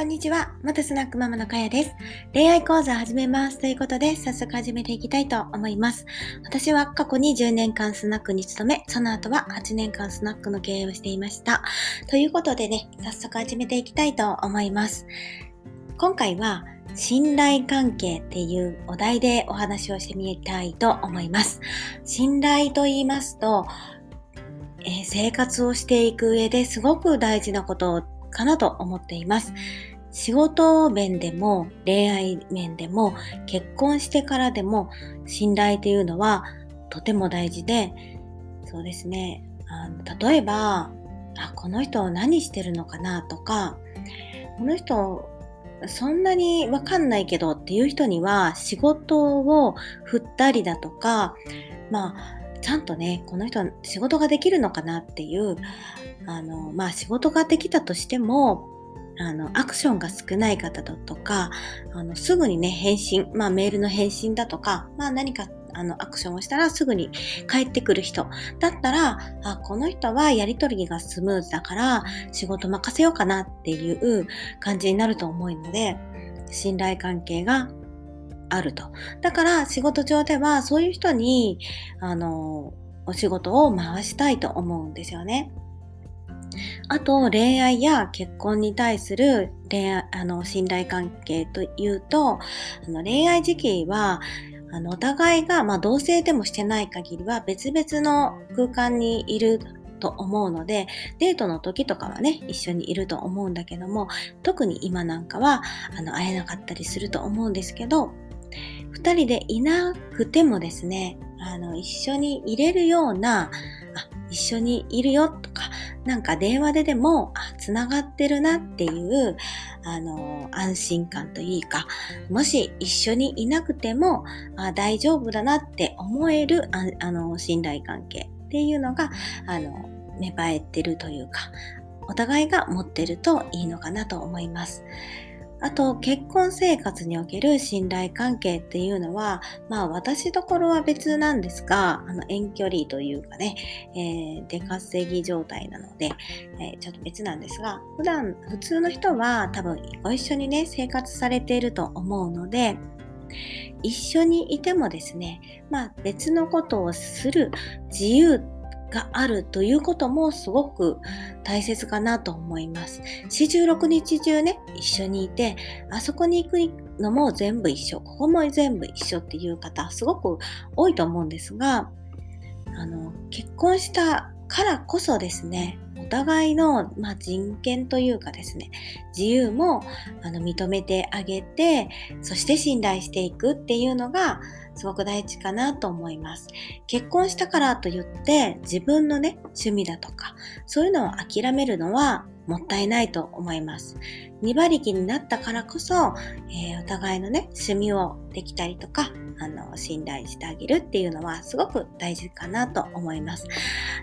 こんにちは。元スナックママのかやです。恋愛講座始めます。ということで、早速始めていきたいと思います。私は過去に10年間スナックに勤め、その後は8年間スナックの経営をしていました。ということでね、早速始めていきたいと思います。今回は、信頼関係っていうお題でお話をしてみたいと思います。信頼と言いますと、えー、生活をしていく上ですごく大事なことかなと思っています。仕事面でも恋愛面でも結婚してからでも信頼というのはとても大事で、そうですね。あの例えばあ、この人何してるのかなとか、この人そんなにわかんないけどっていう人には仕事を振ったりだとか、まあ、ちゃんとね、この人仕事ができるのかなっていう、あの、まあ仕事ができたとしても、あの、アクションが少ない方だとか、あの、すぐにね、返信、まあメールの返信だとか、まあ何かあの、アクションをしたらすぐに帰ってくる人だったら、あ、この人はやりとりがスムーズだから仕事任せようかなっていう感じになると思うので、信頼関係があると。だから仕事上ではそういう人に、あの、お仕事を回したいと思うんですよね。あと、恋愛や結婚に対する恋愛、あの、信頼関係というと、あの恋愛時期は、あの、お互いが、まあ、同性でもしてない限りは別々の空間にいると思うので、デートの時とかはね、一緒にいると思うんだけども、特に今なんかは、あの、会えなかったりすると思うんですけど、二人でいなくてもですね、あの、一緒にいれるような、あ、一緒にいるよと、なんか電話ででも、あ、つながってるなっていう、あの、安心感といいか、もし一緒にいなくても、あ大丈夫だなって思える、ああの、信頼関係っていうのが、あの、芽生えてるというか、お互いが持ってるといいのかなと思います。あと、結婚生活における信頼関係っていうのは、まあ私ところは別なんですが、あの遠距離というかね、えー、出稼ぎ状態なので、えー、ちょっと別なんですが、普段普通の人は多分ご一緒にね、生活されていると思うので、一緒にいてもですね、まあ別のことをする自由があるということもすごく大切かなと思います。四十六日中ね、一緒にいて、あそこに行くのも全部一緒、ここも全部一緒っていう方、すごく多いと思うんですが、あの、結婚したからこそですね、互いの、まあ、人権というかですね、自由もあの認めてあげて、そして信頼していくっていうのがすごく大事かなと思います。結婚したからといって自分のね、趣味だとか、そういうのを諦めるのはもったいないと思います。2馬力になったからこそ、えー、お互いのね、趣味をできたりとか、あの、信頼してあげるっていうのはすごく大事かなと思います。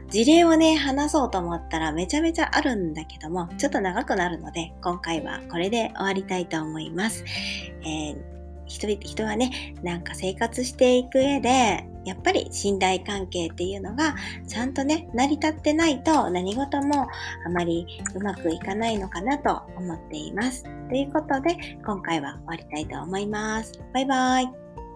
事例をね、話そうと思ったらめちゃめちゃあるんだけども、ちょっと長くなるので、今回はこれで終わりたいと思います。えー人人はね、なんか生活していく上で、やっぱり信頼関係っていうのが、ちゃんとね、成り立ってないと何事もあまりうまくいかないのかなと思っています。ということで、今回は終わりたいと思います。バイバイ。